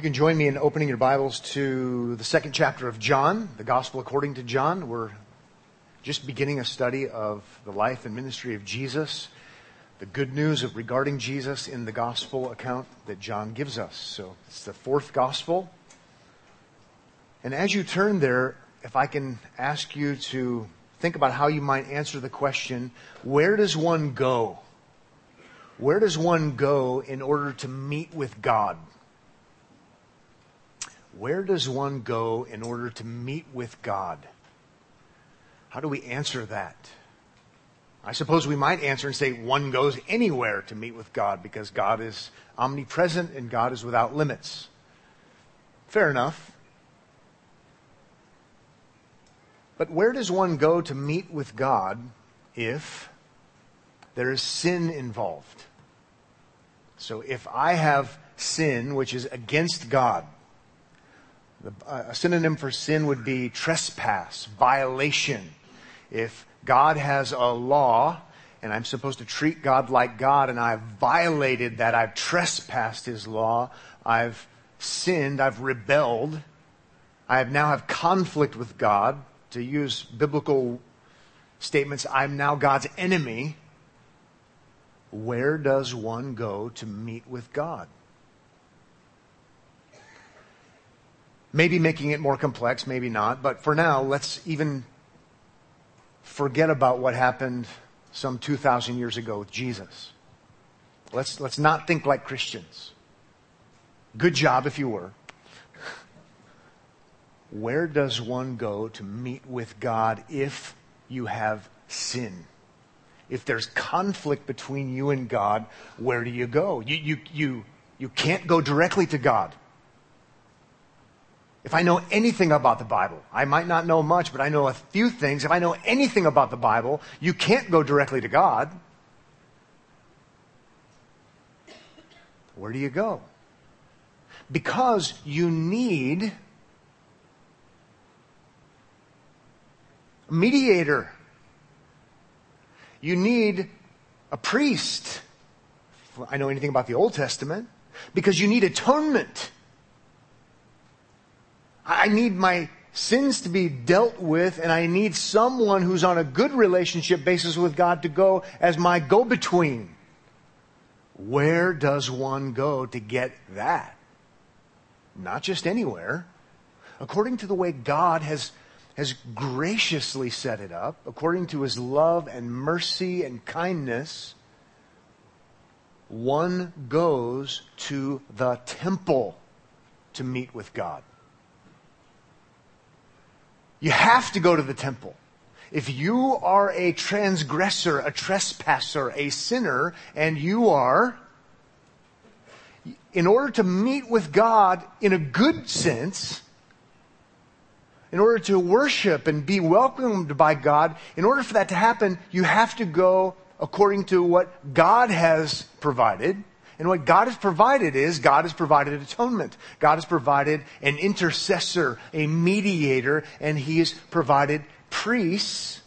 You can join me in opening your Bibles to the second chapter of John, the Gospel according to John. We're just beginning a study of the life and ministry of Jesus, the good news of regarding Jesus in the Gospel account that John gives us. So it's the fourth Gospel. And as you turn there, if I can ask you to think about how you might answer the question, where does one go? Where does one go in order to meet with God? Where does one go in order to meet with God? How do we answer that? I suppose we might answer and say one goes anywhere to meet with God because God is omnipresent and God is without limits. Fair enough. But where does one go to meet with God if there is sin involved? So if I have sin which is against God, Uh, a synonym for sin would be trespass, violation. If God has a law and I'm supposed to treat God like God and I've violated that, I've trespassed His law, I've sinned, I've rebelled, I have now have conflict with God. To use biblical statements, I'm now God's enemy. Where does one go to meet with God? Maybe making it more complex, maybe not. But for now, let's even forget about what happened some 2,000 years ago with Jesus. Let's, let's not think like Christians. Good job if you were. Where does one go to meet with God if you have sin? If there's conflict between you and God, where do you go? You, you, you, you can't go directly to God. If I know anything about the Bible, I might not know much, but I know a few things. If I know anything about the Bible, you can't go directly to God. Where do you go? Because you need a mediator. You need a priest. I know anything about the Old Testament. Because you need atonement. I need my sins to be dealt with and I need someone who's on a good relationship basis with God to go as my go-between. Where does one go to get that? Not just anywhere. According to the way God has, has graciously set it up, according to his love and mercy and kindness, one goes to the temple to meet with God. You have to go to the temple. If you are a transgressor, a trespasser, a sinner, and you are, in order to meet with God in a good sense, in order to worship and be welcomed by God, in order for that to happen, you have to go according to what God has provided. And what God has provided is God has provided atonement. God has provided an intercessor, a mediator, and He has provided priests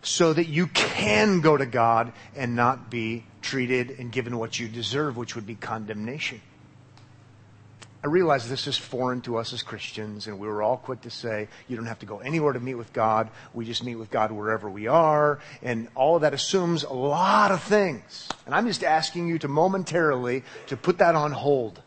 so that you can go to God and not be treated and given what you deserve, which would be condemnation. I realize this is foreign to us as Christians, and we were all quick to say, you don't have to go anywhere to meet with God. We just meet with God wherever we are. And all of that assumes a lot of things. And I'm just asking you to momentarily to put that on hold.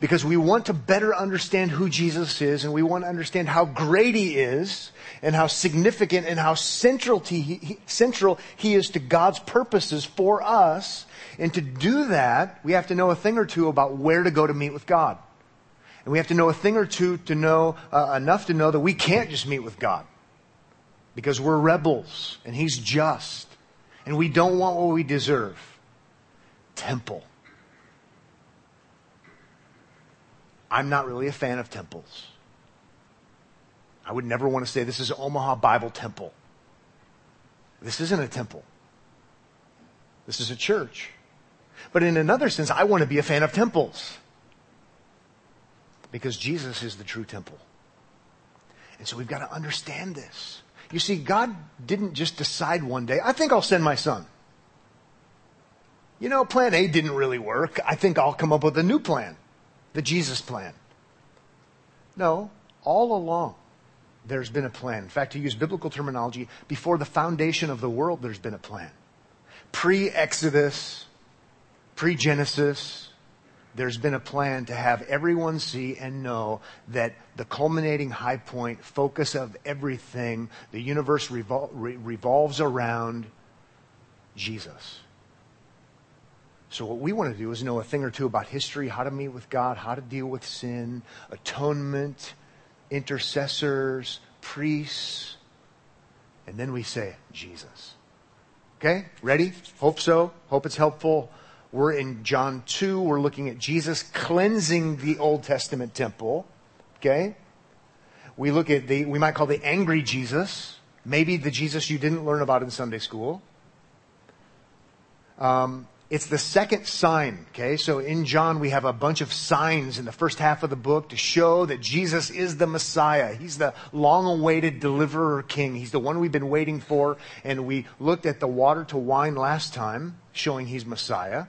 Because we want to better understand who Jesus is, and we want to understand how great He is, and how significant and how central, he, central He is to God's purposes for us and to do that, we have to know a thing or two about where to go to meet with God. And we have to know a thing or two to know uh, enough to know that we can't just meet with God because we're rebels and He's just and we don't want what we deserve. Temple. I'm not really a fan of temples. I would never want to say this is an Omaha Bible Temple. This isn't a temple. This is a church. But in another sense, I want to be a fan of temples. Because Jesus is the true temple. And so we've got to understand this. You see, God didn't just decide one day, I think I'll send my son. you know, plan A didn't really work. I think I'll come up with a new plan, the Jesus plan. No, all along, there's been a plan. In fact, to use biblical terminology, before the foundation of the world, there's been a plan. Pre Exodus, pre Genesis, there's been a plan to have everyone see and know that the culminating high point, focus of everything, the universe revol- re- revolves around Jesus. So, what we want to do is know a thing or two about history, how to meet with God, how to deal with sin, atonement, intercessors, priests, and then we say, Jesus. Okay? Ready? Hope so. Hope it's helpful. We're in John 2. We're looking at Jesus cleansing the Old Testament temple. Okay? We look at the, we might call the angry Jesus. Maybe the Jesus you didn't learn about in Sunday school. Um, it's the second sign, okay? So in John, we have a bunch of signs in the first half of the book to show that Jesus is the Messiah. He's the long awaited deliverer king. He's the one we've been waiting for. And we looked at the water to wine last time, showing he's Messiah.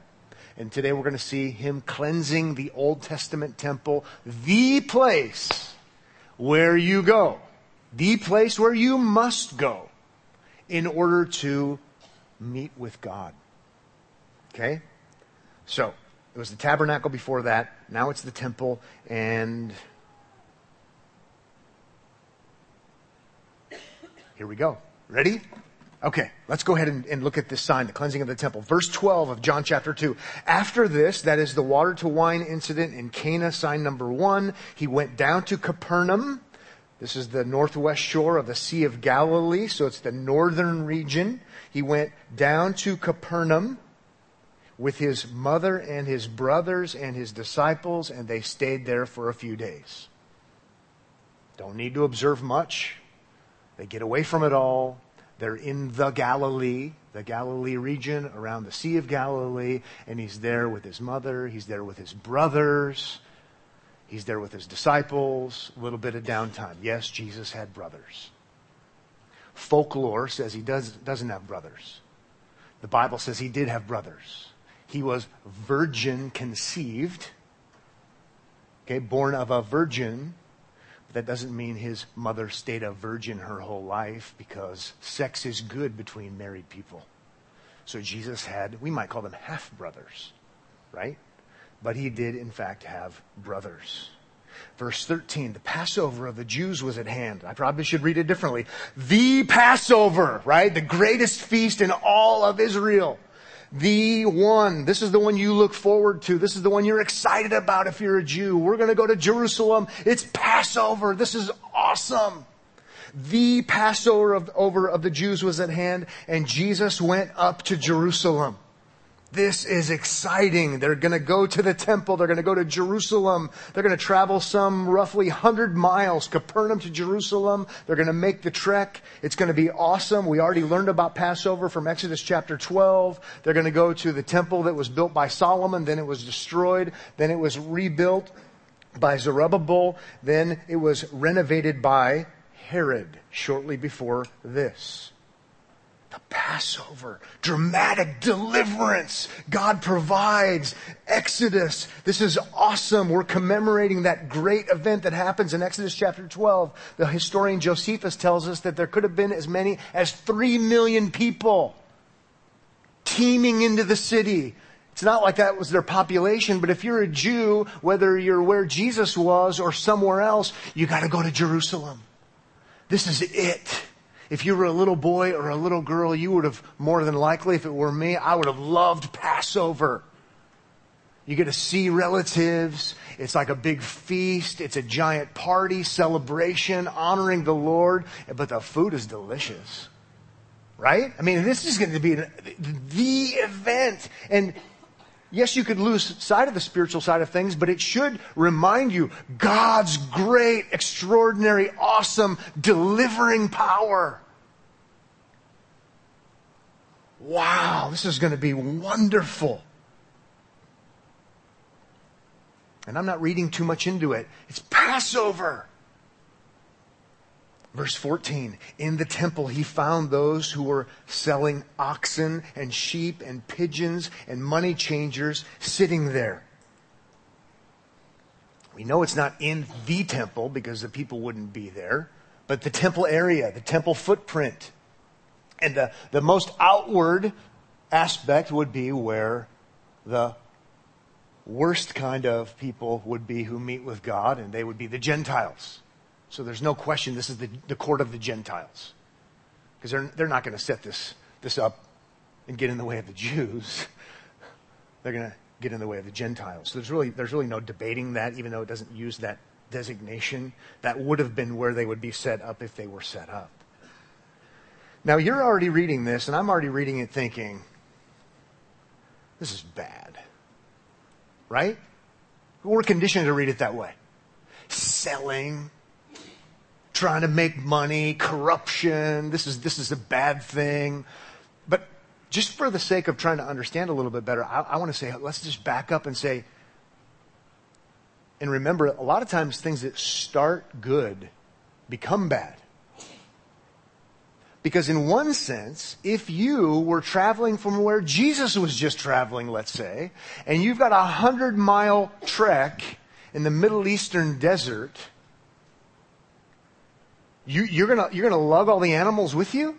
And today we're going to see him cleansing the Old Testament temple, the place where you go, the place where you must go in order to meet with God. Okay? So, it was the tabernacle before that. Now it's the temple. And here we go. Ready? Okay, let's go ahead and, and, look at this sign, the cleansing of the temple. Verse 12 of John chapter 2. After this, that is the water to wine incident in Cana, sign number one, he went down to Capernaum. This is the northwest shore of the Sea of Galilee, so it's the northern region. He went down to Capernaum with his mother and his brothers and his disciples, and they stayed there for a few days. Don't need to observe much. They get away from it all. They're in the Galilee, the Galilee region around the Sea of Galilee, and he's there with his mother, he's there with his brothers, he's there with his disciples, a little bit of downtime. Yes, Jesus had brothers. Folklore says he does, doesn't have brothers. The Bible says he did have brothers. He was virgin conceived, okay, born of a virgin. But that doesn't mean his mother stayed a virgin her whole life because sex is good between married people. So Jesus had, we might call them half brothers, right? But he did, in fact, have brothers. Verse 13, the Passover of the Jews was at hand. I probably should read it differently. The Passover, right? The greatest feast in all of Israel the one. This is the one you look forward to. This is the one you're excited about if you're a Jew. We're going to go to Jerusalem. It's Passover. This is awesome. The Passover of, over of the Jews was at hand, and Jesus went up to Jerusalem. This is exciting. They're going to go to the temple. They're going to go to Jerusalem. They're going to travel some roughly 100 miles, Capernaum to Jerusalem. They're going to make the trek. It's going to be awesome. We already learned about Passover from Exodus chapter 12. They're going to go to the temple that was built by Solomon. Then it was destroyed. Then it was rebuilt by Zerubbabel. Then it was renovated by Herod shortly before this. The Passover, dramatic deliverance. God provides. Exodus. This is awesome. We're commemorating that great event that happens in Exodus chapter 12. The historian Josephus tells us that there could have been as many as three million people teeming into the city. It's not like that was their population, but if you're a Jew, whether you're where Jesus was or somewhere else, you gotta go to Jerusalem. This is it. If you were a little boy or a little girl, you would have more than likely, if it were me, I would have loved Passover. You get to see relatives. It's like a big feast. It's a giant party, celebration, honoring the Lord. But the food is delicious. Right? I mean, this is going to be the event. And yes, you could lose sight of the spiritual side of things, but it should remind you God's great, extraordinary, awesome, delivering power. Wow, this is going to be wonderful. And I'm not reading too much into it. It's Passover. Verse 14, in the temple he found those who were selling oxen and sheep and pigeons and money changers sitting there. We know it's not in the temple because the people wouldn't be there, but the temple area, the temple footprint. And the, the most outward aspect would be where the worst kind of people would be who meet with God, and they would be the Gentiles. So there's no question this is the, the court of the Gentiles. Because they're, they're not going to set this, this up and get in the way of the Jews. They're going to get in the way of the Gentiles. So there's really, there's really no debating that, even though it doesn't use that designation. That would have been where they would be set up if they were set up. Now you're already reading this, and I'm already reading it thinking, this is bad. Right? We're conditioned to read it that way. Selling, trying to make money, corruption. This is, this is a bad thing. But just for the sake of trying to understand a little bit better, I, I want to say, let's just back up and say, and remember, a lot of times things that start good become bad. Because in one sense, if you were traveling from where Jesus was just traveling, let's say, and you've got a hundred mile trek in the Middle Eastern desert, you, you're gonna, you're gonna lug all the animals with you?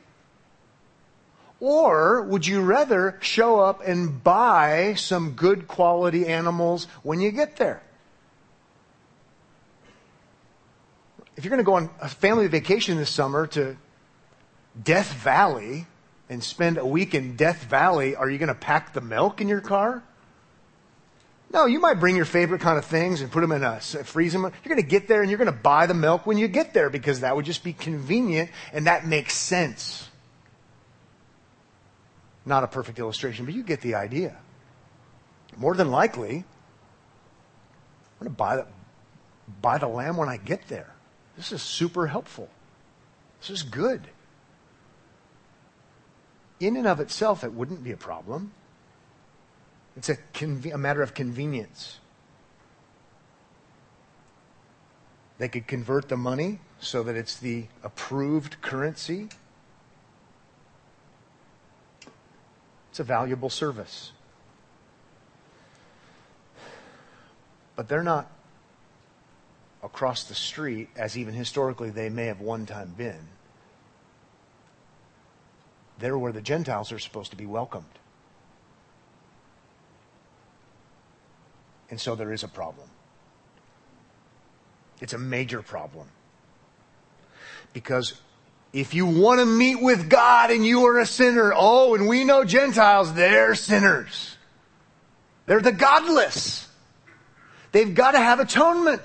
Or would you rather show up and buy some good quality animals when you get there? If you're going to go on a family vacation this summer to Death Valley and spend a week in Death Valley, are you going to pack the milk in your car? No, you might bring your favorite kind of things and put them in a freeze them. You're going to get there and you're going to buy the milk when you get there because that would just be convenient and that makes sense. Not a perfect illustration, but you get the idea. More than likely, I'm going to buy the, buy the lamb when I get there. This is super helpful. This is good. In and of itself, it wouldn't be a problem. It's a, a matter of convenience. They could convert the money so that it's the approved currency. It's a valuable service. But they're not across the street, as even historically they may have one time been. They're where the Gentiles are supposed to be welcomed. And so there is a problem. It's a major problem. Because if you want to meet with God and you are a sinner, oh, and we know Gentiles, they're sinners. They're the godless. They've got to have atonement.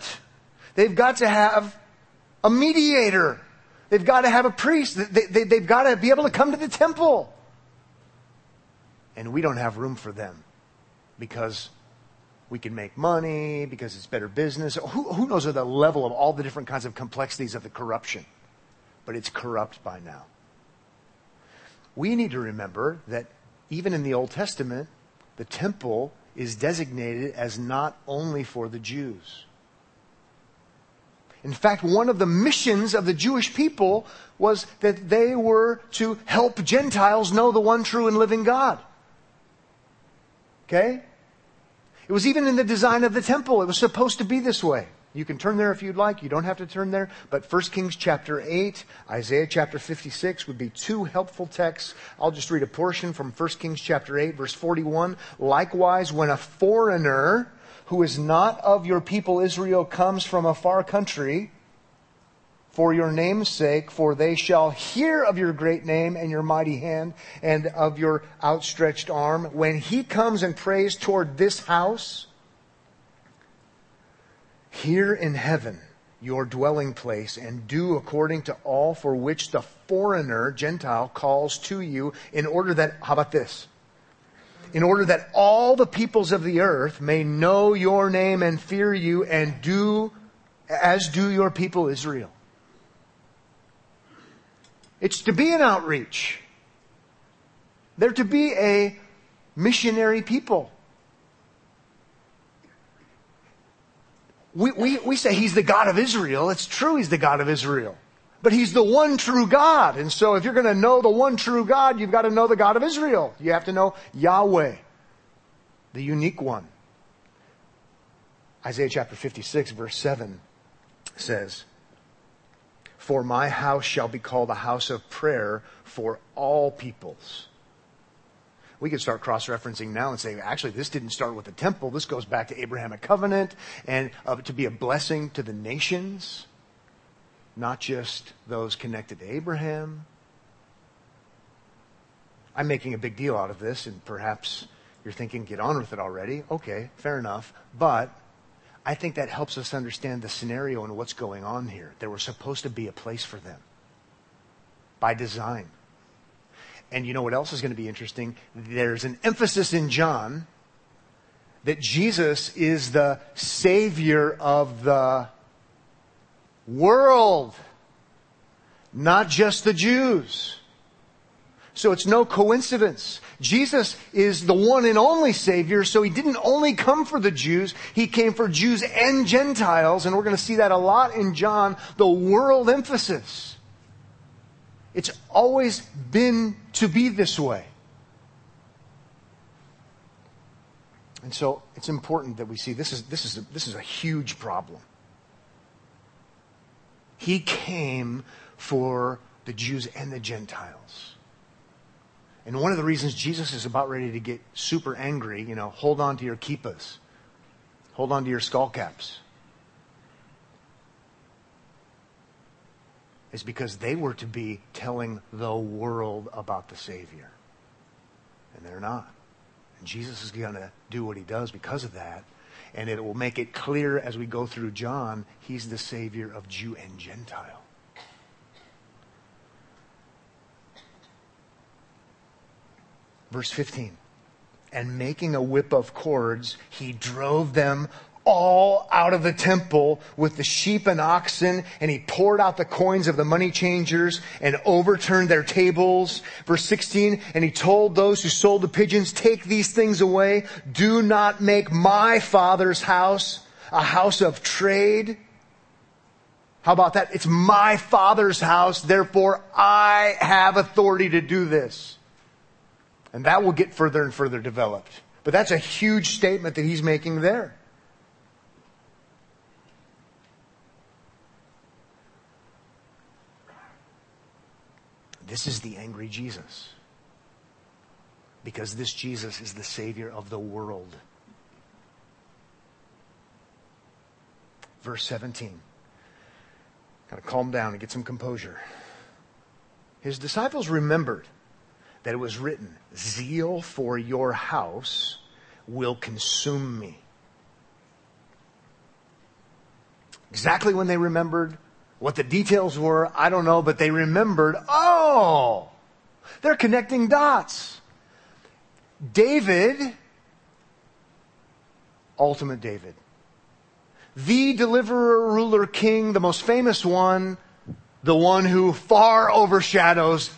They've got to have a mediator. They've got to have a priest. They, they, they've got to be able to come to the temple. And we don't have room for them because we can make money, because it's better business. Who, who knows the level of all the different kinds of complexities of the corruption? But it's corrupt by now. We need to remember that even in the Old Testament, the temple is designated as not only for the Jews. In fact, one of the missions of the Jewish people was that they were to help Gentiles know the one true and living God. Okay? It was even in the design of the temple. It was supposed to be this way. You can turn there if you'd like. You don't have to turn there. But 1 Kings chapter 8, Isaiah chapter 56 would be two helpful texts. I'll just read a portion from 1 Kings chapter 8 verse 41. Likewise, when a foreigner who is not of your people Israel comes from a far country, for your name's sake, for they shall hear of your great name and your mighty hand and of your outstretched arm. When he comes and prays toward this house, here in heaven, your dwelling place, and do according to all for which the foreigner, Gentile, calls to you, in order that, how about this? In order that all the peoples of the earth may know your name and fear you and do as do your people Israel. It's to be an outreach. They're to be a missionary people. We, we, we say he's the God of Israel. It's true he's the God of Israel. but he's the one true God. And so if you're going to know the one true God, you've got to know the God of Israel. You have to know Yahweh, the unique one. Isaiah chapter 56 verse 7 says, For my house shall be called a house of prayer for all peoples. We could start cross-referencing now and say, actually, this didn't start with the temple. This goes back to Abrahamic covenant and uh, to be a blessing to the nations not just those connected to Abraham. I'm making a big deal out of this, and perhaps you're thinking, get on with it already. Okay, fair enough. But I think that helps us understand the scenario and what's going on here. There was supposed to be a place for them by design. And you know what else is going to be interesting? There's an emphasis in John that Jesus is the Savior of the world, not just the Jews. So it's no coincidence. Jesus is the one and only Savior, so He didn't only come for the Jews, He came for Jews and Gentiles, and we're going to see that a lot in John, the world emphasis. It's always been to be this way. And so it's important that we see this is, this is, a, this is a huge problem. He came for the Jews and the Gentiles. And one of the reasons Jesus is about ready to get super angry, you know, hold on to your kippas. Hold on to your skull caps. Is because they were to be telling the world about the Savior. And they're not. And Jesus is going to do what he does because of that and it will make it clear as we go through John, he's the Savior of Jew and Gentile. Verse 15. And making a whip of cords, he drove them all out of the temple with the sheep and oxen, and he poured out the coins of the money changers and overturned their tables. Verse 16, and he told those who sold the pigeons, take these things away. Do not make my father's house a house of trade. How about that? It's my father's house, therefore I have authority to do this. And that will get further and further developed. But that's a huge statement that he's making there. This is the angry Jesus. Because this Jesus is the Savior of the world. Verse 17. Got to calm down and get some composure. His disciples remembered that it was written, Zeal for your house will consume me. Exactly when they remembered, what the details were, I don't know, but they remembered, oh, they're connecting dots. David, ultimate David, the deliverer, ruler, king, the most famous one, the one who far overshadows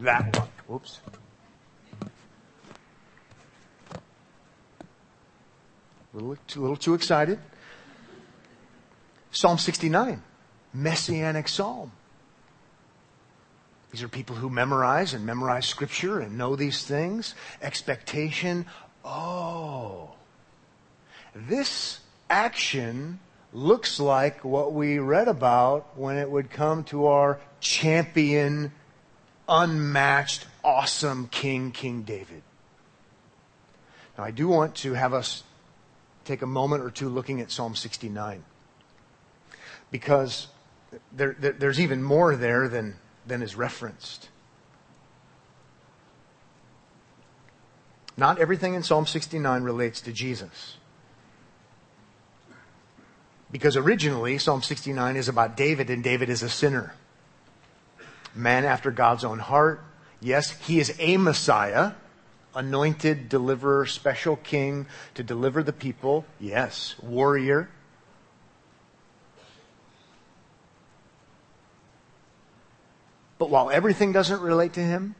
that one. Whoops. A little too, little too excited. Psalm 69 messianic psalm. These are people who memorize and memorize scripture and know these things. Expectation. Oh, this action looks like what we read about when it would come to our champion, unmatched, awesome King, King David. Now, I do want to have us take a moment or two looking at Psalm 69 because there, there, there's even more there than, than is referenced. Not everything in Psalm 69 relates to Jesus. Because originally, Psalm 69 is about David, and David is a sinner. Man after God's own heart. Yes, he is a Messiah, anointed deliverer, special king to deliver the people. Yes, warrior. But while everything doesn't relate to him,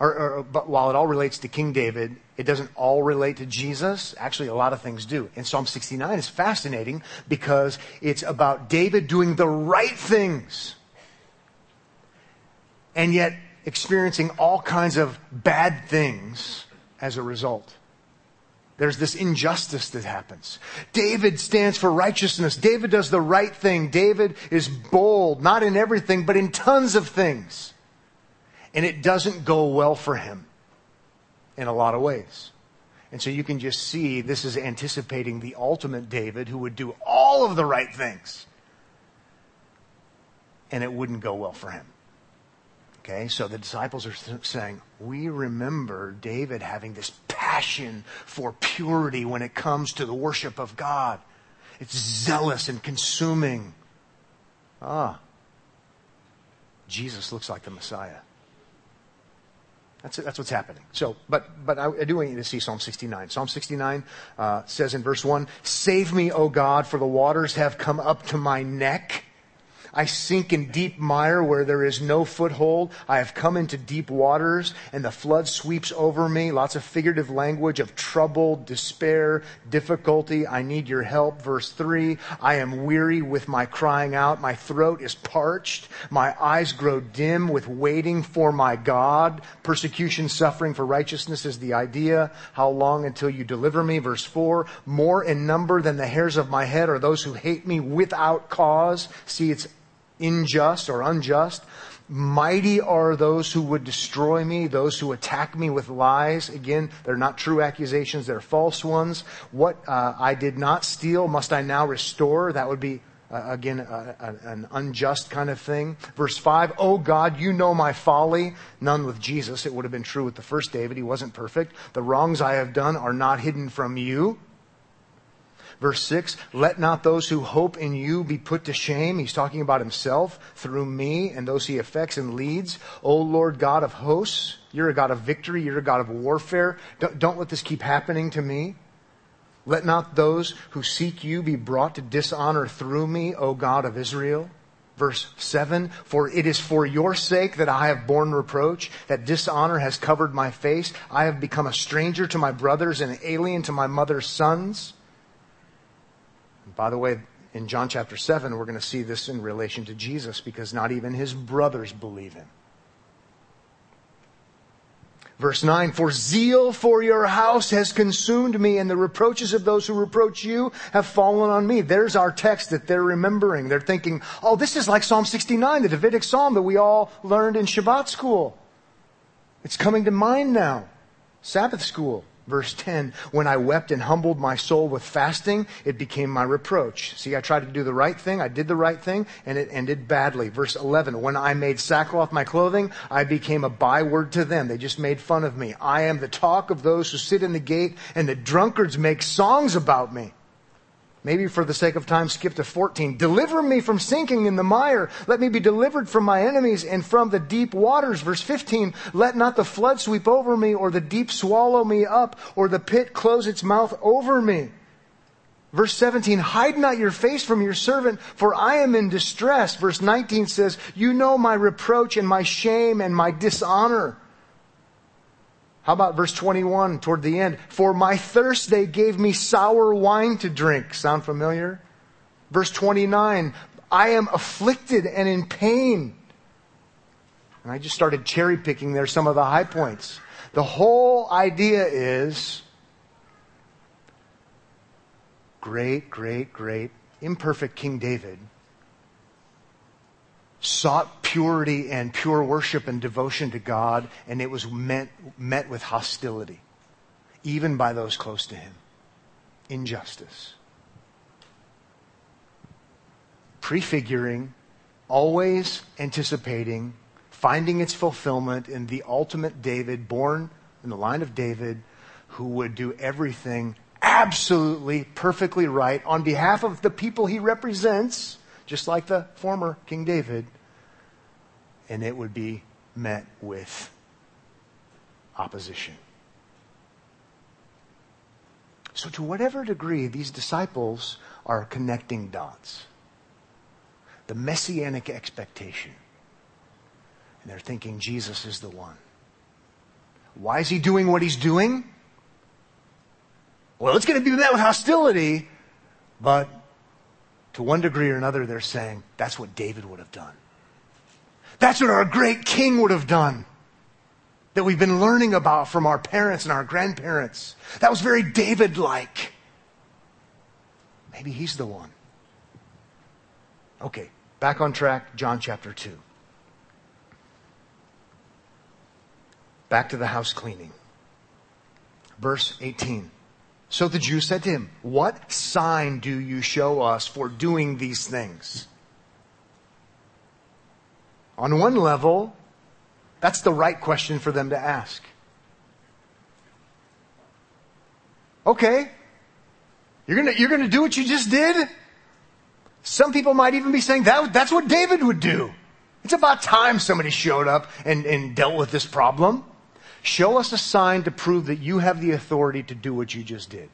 or, or, but while it all relates to King David, it doesn't all relate to Jesus. Actually, a lot of things do. And Psalm 69 is fascinating because it's about David doing the right things and yet experiencing all kinds of bad things as a result. There's this injustice that happens. David stands for righteousness. David does the right thing. David is bold, not in everything, but in tons of things. And it doesn't go well for him in a lot of ways. And so you can just see this is anticipating the ultimate David who would do all of the right things. And it wouldn't go well for him. Okay, so the disciples are saying, We remember David having this passion for purity when it comes to the worship of God. It's zealous and consuming. Ah, Jesus looks like the Messiah. That's, that's what's happening. So, but, but I, I, do want you to see Psalm 69. Psalm 69 uh, says in verse 1, Save me, O God, for the waters have come up to my neck. I sink in deep mire where there is no foothold. I have come into deep waters and the flood sweeps over me. Lots of figurative language of trouble, despair, difficulty. I need your help. Verse three. I am weary with my crying out. My throat is parched. My eyes grow dim with waiting for my God. Persecution, suffering for righteousness is the idea. How long until you deliver me? Verse four. More in number than the hairs of my head are those who hate me without cause. See, it's unjust or unjust. Mighty are those who would destroy me, those who attack me with lies. Again, they're not true accusations, they're false ones. What uh, I did not steal, must I now restore? That would be, uh, again, uh, an unjust kind of thing. Verse 5, Oh God, you know my folly. None with Jesus. It would have been true with the first David. He wasn't perfect. The wrongs I have done are not hidden from you. Verse 6, let not those who hope in you be put to shame. He's talking about himself through me and those he affects and leads. O Lord God of hosts, you're a God of victory. You're a God of warfare. Don't, don't let this keep happening to me. Let not those who seek you be brought to dishonor through me, O God of Israel. Verse 7, for it is for your sake that I have borne reproach, that dishonor has covered my face. I have become a stranger to my brothers and alien to my mother's sons. By the way, in John chapter 7, we're going to see this in relation to Jesus because not even his brothers believe him. Verse 9, for zeal for your house has consumed me, and the reproaches of those who reproach you have fallen on me. There's our text that they're remembering. They're thinking, oh, this is like Psalm 69, the Davidic psalm that we all learned in Shabbat school. It's coming to mind now. Sabbath school. Verse 10, when I wept and humbled my soul with fasting, it became my reproach. See, I tried to do the right thing, I did the right thing, and it ended badly. Verse 11, when I made sackcloth my clothing, I became a byword to them. They just made fun of me. I am the talk of those who sit in the gate, and the drunkards make songs about me. Maybe for the sake of time, skip to 14. Deliver me from sinking in the mire. Let me be delivered from my enemies and from the deep waters. Verse 15. Let not the flood sweep over me or the deep swallow me up or the pit close its mouth over me. Verse 17, hide not your face from your servant, for I am in distress. Verse 19 says, you know my reproach and my shame and my dishonor. How about verse 21 toward the end? For my thirst they gave me sour wine to drink. Sound familiar? Verse 29, I am afflicted and in pain. And I just started cherry picking there some of the high points. The whole idea is great, great, great, imperfect King David sought purity and pure worship and devotion to God, and it was met, met with hostility, even by those close to him. Injustice. Prefiguring, always anticipating, finding its fulfillment in the ultimate David, born in the line of David, who would do everything absolutely perfectly right on behalf of the people he represents just like the former King David, and it would be met with opposition. So, to whatever degree these disciples are connecting dots, the messianic expectation, and they're thinking Jesus is the one. Why is he doing what he's doing? Well, it's going to be met with hostility, but to one degree or another, they're saying that's what David would have done. That's what our great king would have done. That we've been learning about from our parents and our grandparents. That was very David like. Maybe he's the one. Okay, back on track, John chapter 2. Back to the house cleaning. Verse 18. So the Jews said to him, What sign do you show us for doing these things? On one level, that's the right question for them to ask. Okay. You're gonna, you're gonna do what you just did? Some people might even be saying that, that's what David would do. It's about time somebody showed up and, and dealt with this problem. Show us a sign to prove that you have the authority to do what you just did.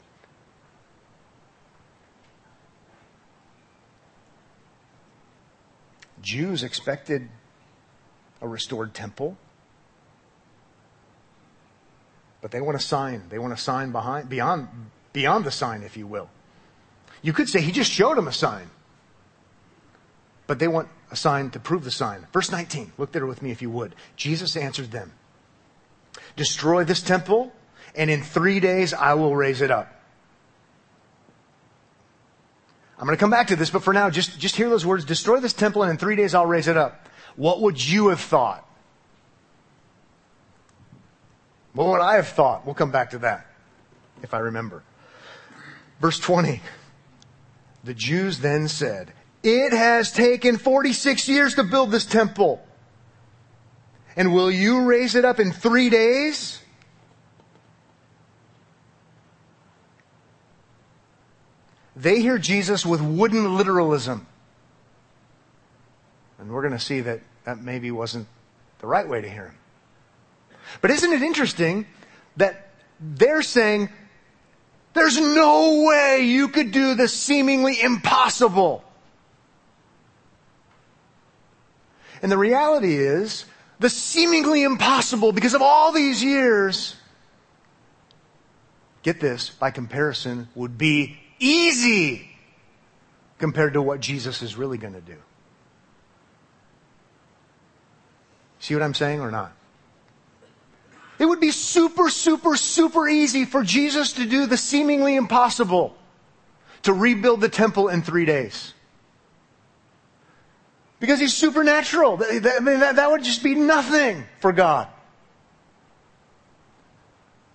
Jews expected a restored temple. But they want a sign. They want a sign behind, beyond, beyond the sign, if you will. You could say he just showed them a sign. But they want a sign to prove the sign. Verse 19. Look there with me if you would. Jesus answered them. Destroy this temple, and in three days I will raise it up. I'm going to come back to this, but for now, just, just hear those words. Destroy this temple, and in three days I'll raise it up. What would you have thought? What would I have thought? We'll come back to that, if I remember. Verse 20. The Jews then said, It has taken 46 years to build this temple. And will you raise it up in three days? They hear Jesus with wooden literalism. And we're going to see that that maybe wasn't the right way to hear him. But isn't it interesting that they're saying, there's no way you could do the seemingly impossible. And the reality is, the seemingly impossible, because of all these years, get this, by comparison, would be easy compared to what Jesus is really going to do. See what I'm saying or not? It would be super, super, super easy for Jesus to do the seemingly impossible to rebuild the temple in three days. Because he's supernatural. I mean, that, that would just be nothing for God.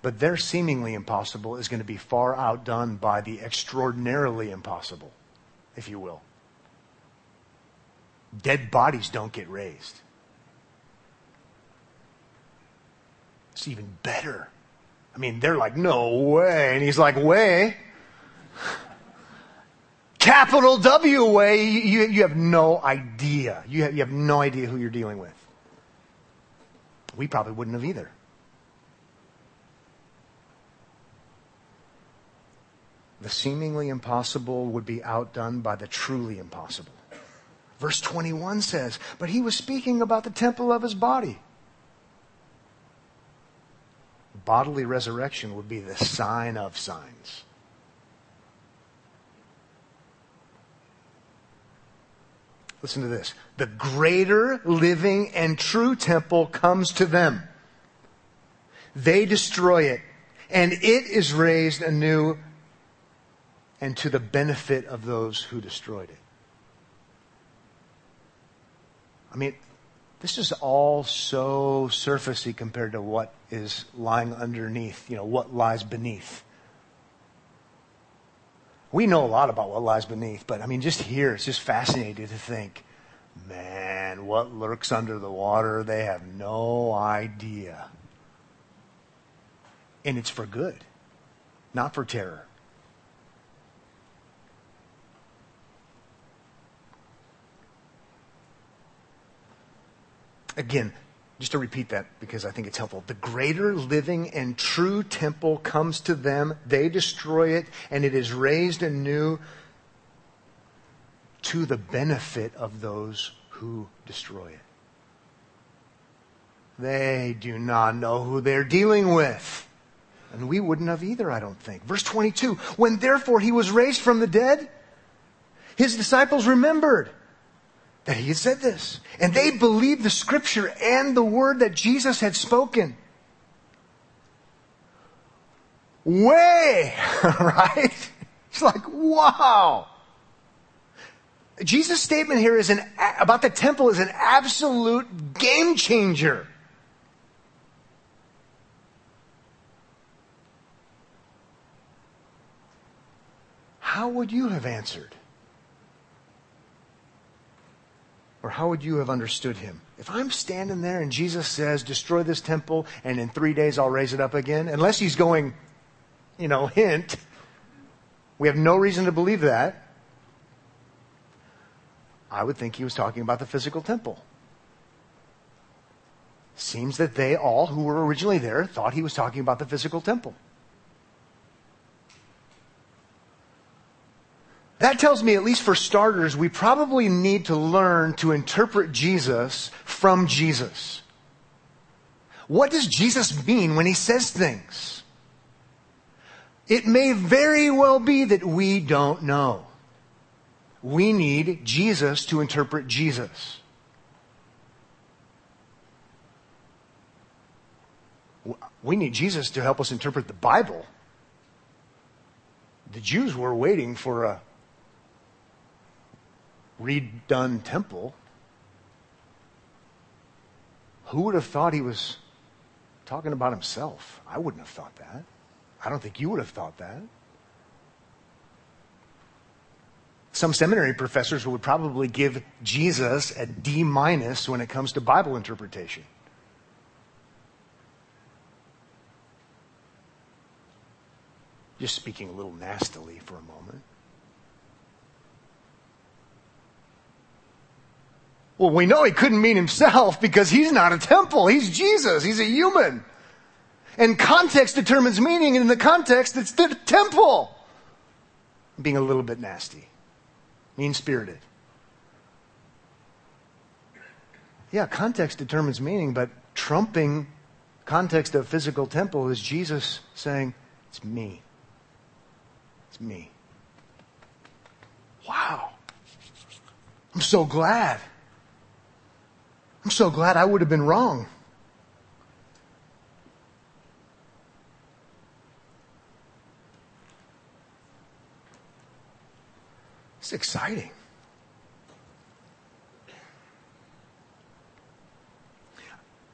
But their seemingly impossible is going to be far outdone by the extraordinarily impossible, if you will. Dead bodies don't get raised. It's even better. I mean, they're like, no way. And he's like, way. Capital W way. You, you have no idea. You have, you have no idea who you're dealing with. We probably wouldn't have either. The seemingly impossible would be outdone by the truly impossible. Verse 21 says, But he was speaking about the temple of his body bodily resurrection would be the sign of signs. Listen to this. The greater living and true temple comes to them. They destroy it, and it is raised anew and to the benefit of those who destroyed it. I mean, this is all so surfacey compared to what is lying underneath, you know, what lies beneath. We know a lot about what lies beneath, but I mean, just here, it's just fascinating to think, man, what lurks under the water, they have no idea. And it's for good, not for terror. Again, just to repeat that because I think it's helpful. The greater living and true temple comes to them. They destroy it and it is raised anew to the benefit of those who destroy it. They do not know who they're dealing with. And we wouldn't have either, I don't think. Verse 22 When therefore he was raised from the dead, his disciples remembered that he had said this. And they believed the scripture and the word that Jesus had spoken. Way, right? It's like, wow. Jesus' statement here is an, about the temple is an absolute game changer. How would you have answered? Or how would you have understood him? If I'm standing there and Jesus says, destroy this temple and in three days I'll raise it up again, unless he's going, you know, hint, we have no reason to believe that. I would think he was talking about the physical temple. Seems that they all who were originally there thought he was talking about the physical temple. That tells me, at least for starters, we probably need to learn to interpret Jesus from Jesus. What does Jesus mean when he says things? It may very well be that we don't know. We need Jesus to interpret Jesus. We need Jesus to help us interpret the Bible. The Jews were waiting for a redone temple. Who would have thought he was talking about himself? I wouldn't have thought that. I don't think you would have thought that. Some seminary professors would probably give Jesus a D minus when it comes to Bible interpretation. Just speaking a little nastily for a moment. Well, we know he couldn't mean himself because he's not a temple. He's Jesus. He's a human. And context determines meaning, and in the context, it's the temple. I'm being a little bit nasty, mean spirited. Yeah, context determines meaning, but trumping context of physical temple is Jesus saying, It's me. It's me. Wow. I'm so glad. I'm so glad I would have been wrong. It's exciting.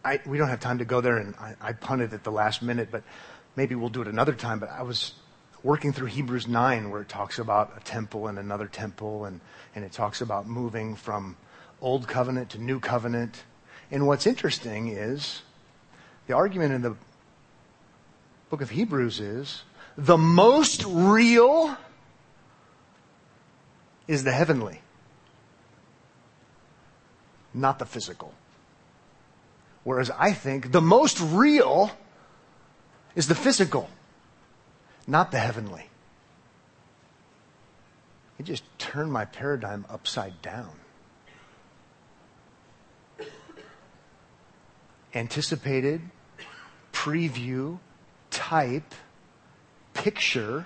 I, we don't have time to go there, and I, I punted at the last minute, but maybe we'll do it another time. But I was working through Hebrews 9, where it talks about a temple and another temple, and, and it talks about moving from old covenant to new covenant. And what's interesting is the argument in the book of Hebrews is the most real is the heavenly, not the physical. Whereas I think the most real is the physical, not the heavenly. It just turned my paradigm upside down. Anticipated, preview, type, picture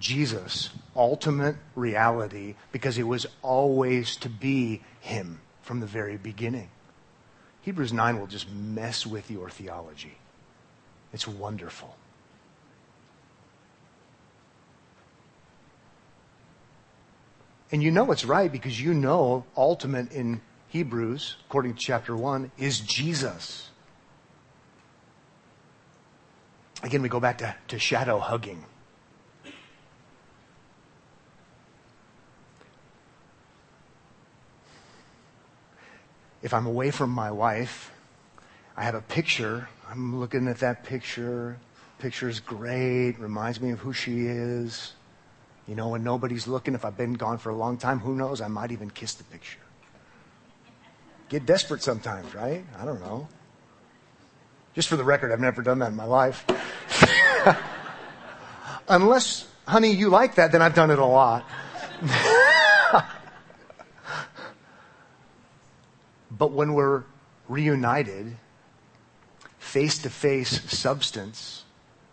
Jesus, ultimate reality, because it was always to be Him from the very beginning. Hebrews 9 will just mess with your theology. It's wonderful. And you know it's right because you know ultimate in Hebrews, according to chapter 1, is Jesus. Again, we go back to, to shadow hugging. If I'm away from my wife, I have a picture. I'm looking at that picture. Picture's great, reminds me of who she is. You know, when nobody's looking, if I've been gone for a long time, who knows? I might even kiss the picture get desperate sometimes, right? I don't know. Just for the record, I've never done that in my life. Unless, honey, you like that, then I've done it a lot. but when we're reunited, face to face substance,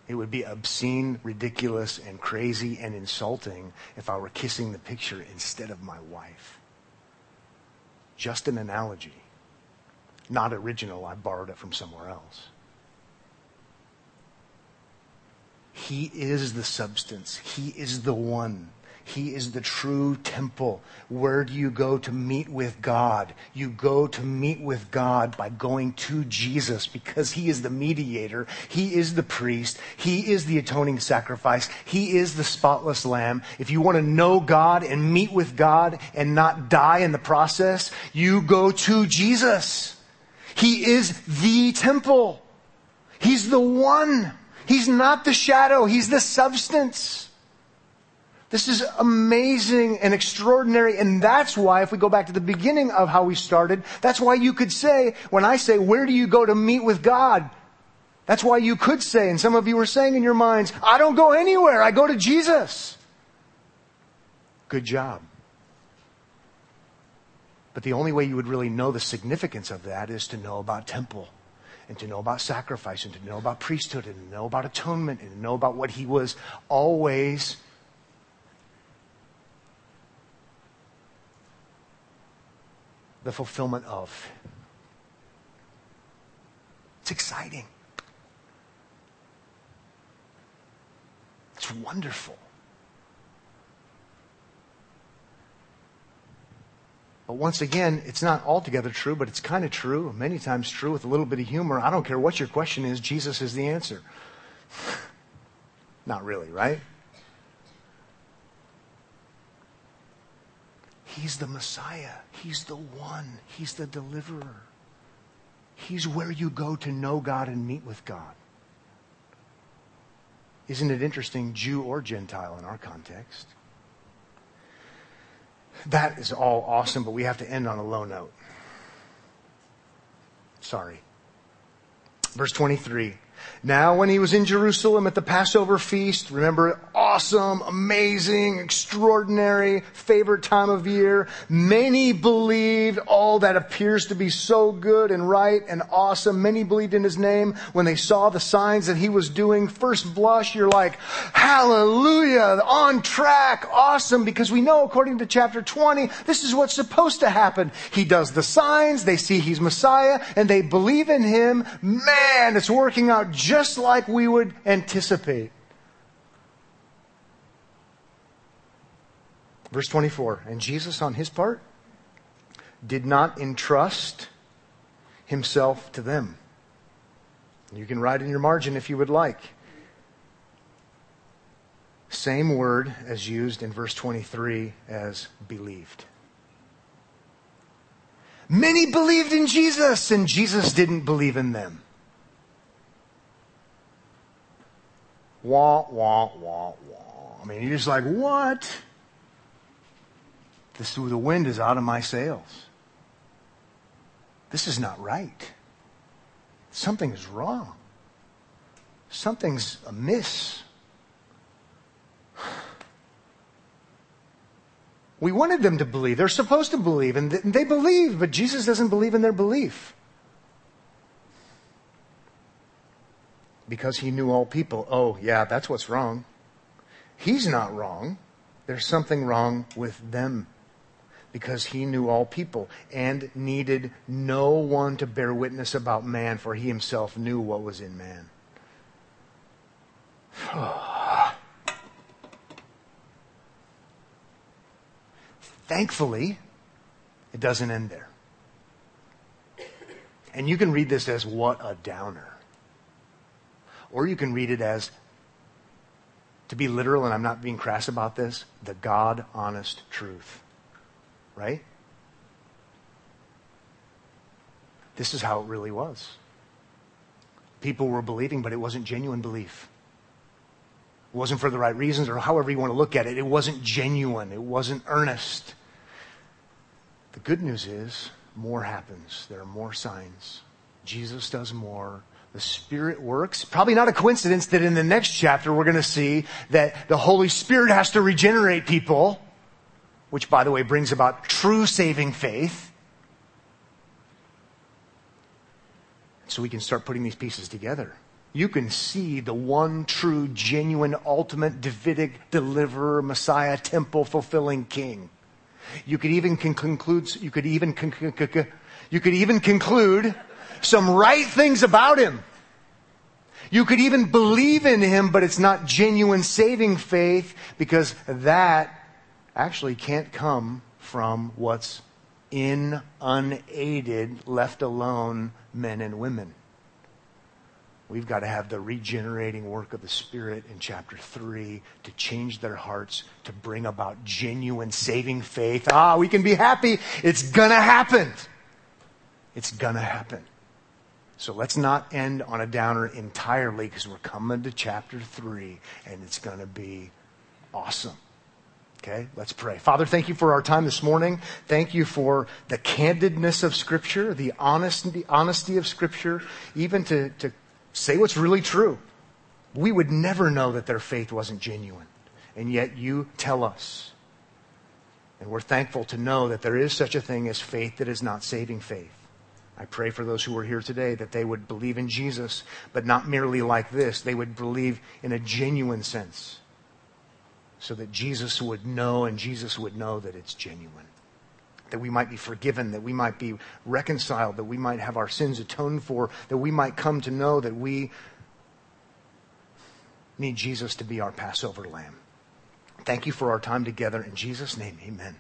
it would be obscene, ridiculous, and crazy and insulting if I were kissing the picture instead of my wife. Just an analogy. Not original. I borrowed it from somewhere else. He is the substance. He is the one. He is the true temple. Where do you go to meet with God? You go to meet with God by going to Jesus because He is the mediator. He is the priest. He is the atoning sacrifice. He is the spotless lamb. If you want to know God and meet with God and not die in the process, you go to Jesus. He is the temple. He's the one. He's not the shadow. He's the substance. This is amazing and extraordinary. And that's why, if we go back to the beginning of how we started, that's why you could say, when I say, where do you go to meet with God? That's why you could say, and some of you were saying in your minds, I don't go anywhere. I go to Jesus. Good job. But the only way you would really know the significance of that is to know about temple and to know about sacrifice and to know about priesthood and to know about atonement and to know about what he was always the fulfillment of. It's exciting. It's wonderful. But once again, it's not altogether true, but it's kind of true, many times true with a little bit of humor. I don't care what your question is, Jesus is the answer. not really, right? He's the Messiah. He's the one. He's the deliverer. He's where you go to know God and meet with God. Isn't it interesting, Jew or Gentile in our context? That is all awesome, but we have to end on a low note. Sorry. Verse 23. Now, when he was in Jerusalem at the Passover feast, remember, awesome, amazing, extraordinary, favorite time of year. Many believed all that appears to be so good and right and awesome. Many believed in his name when they saw the signs that he was doing. First blush, you're like, hallelujah, on track, awesome, because we know according to chapter 20, this is what's supposed to happen. He does the signs, they see he's Messiah, and they believe in him. Man, it's working out just like we would anticipate. Verse 24, and Jesus on his part did not entrust himself to them. You can write in your margin if you would like. Same word as used in verse 23 as believed. Many believed in Jesus and Jesus didn't believe in them. Wah, wah, wah, wah. I mean, you're just like, what? This, the wind is out of my sails. This is not right. Something is wrong. Something's amiss. We wanted them to believe. They're supposed to believe, and they believe, but Jesus doesn't believe in their belief. Because he knew all people. Oh, yeah, that's what's wrong. He's not wrong. There's something wrong with them because he knew all people and needed no one to bear witness about man, for he himself knew what was in man. Thankfully, it doesn't end there. And you can read this as what a downer. Or you can read it as, to be literal, and I'm not being crass about this, the God honest truth. Right? This is how it really was. People were believing, but it wasn't genuine belief. It wasn't for the right reasons, or however you want to look at it. It wasn't genuine. It wasn't earnest. The good news is more happens. There are more signs. Jesus does more. The Spirit works. Probably not a coincidence that in the next chapter we're going to see that the Holy Spirit has to regenerate people, which by the way brings about true saving faith. So we can start putting these pieces together. You can see the one true, genuine, ultimate Davidic deliverer, Messiah, temple fulfilling king. You could even conclude, you could even, you could even conclude some right things about him. You could even believe in him, but it's not genuine saving faith because that actually can't come from what's in unaided, left alone men and women. We've got to have the regenerating work of the Spirit in chapter 3 to change their hearts, to bring about genuine saving faith. Ah, we can be happy. It's going to happen. It's going to happen. So let's not end on a downer entirely because we're coming to chapter 3 and it's going to be awesome. Okay, let's pray. Father, thank you for our time this morning. Thank you for the candidness of Scripture, the honesty, honesty of Scripture, even to, to say what's really true. We would never know that their faith wasn't genuine. And yet you tell us. And we're thankful to know that there is such a thing as faith that is not saving faith. I pray for those who are here today that they would believe in Jesus, but not merely like this. They would believe in a genuine sense so that Jesus would know and Jesus would know that it's genuine that we might be forgiven, that we might be reconciled, that we might have our sins atoned for, that we might come to know that we need Jesus to be our Passover lamb. Thank you for our time together. In Jesus' name, amen.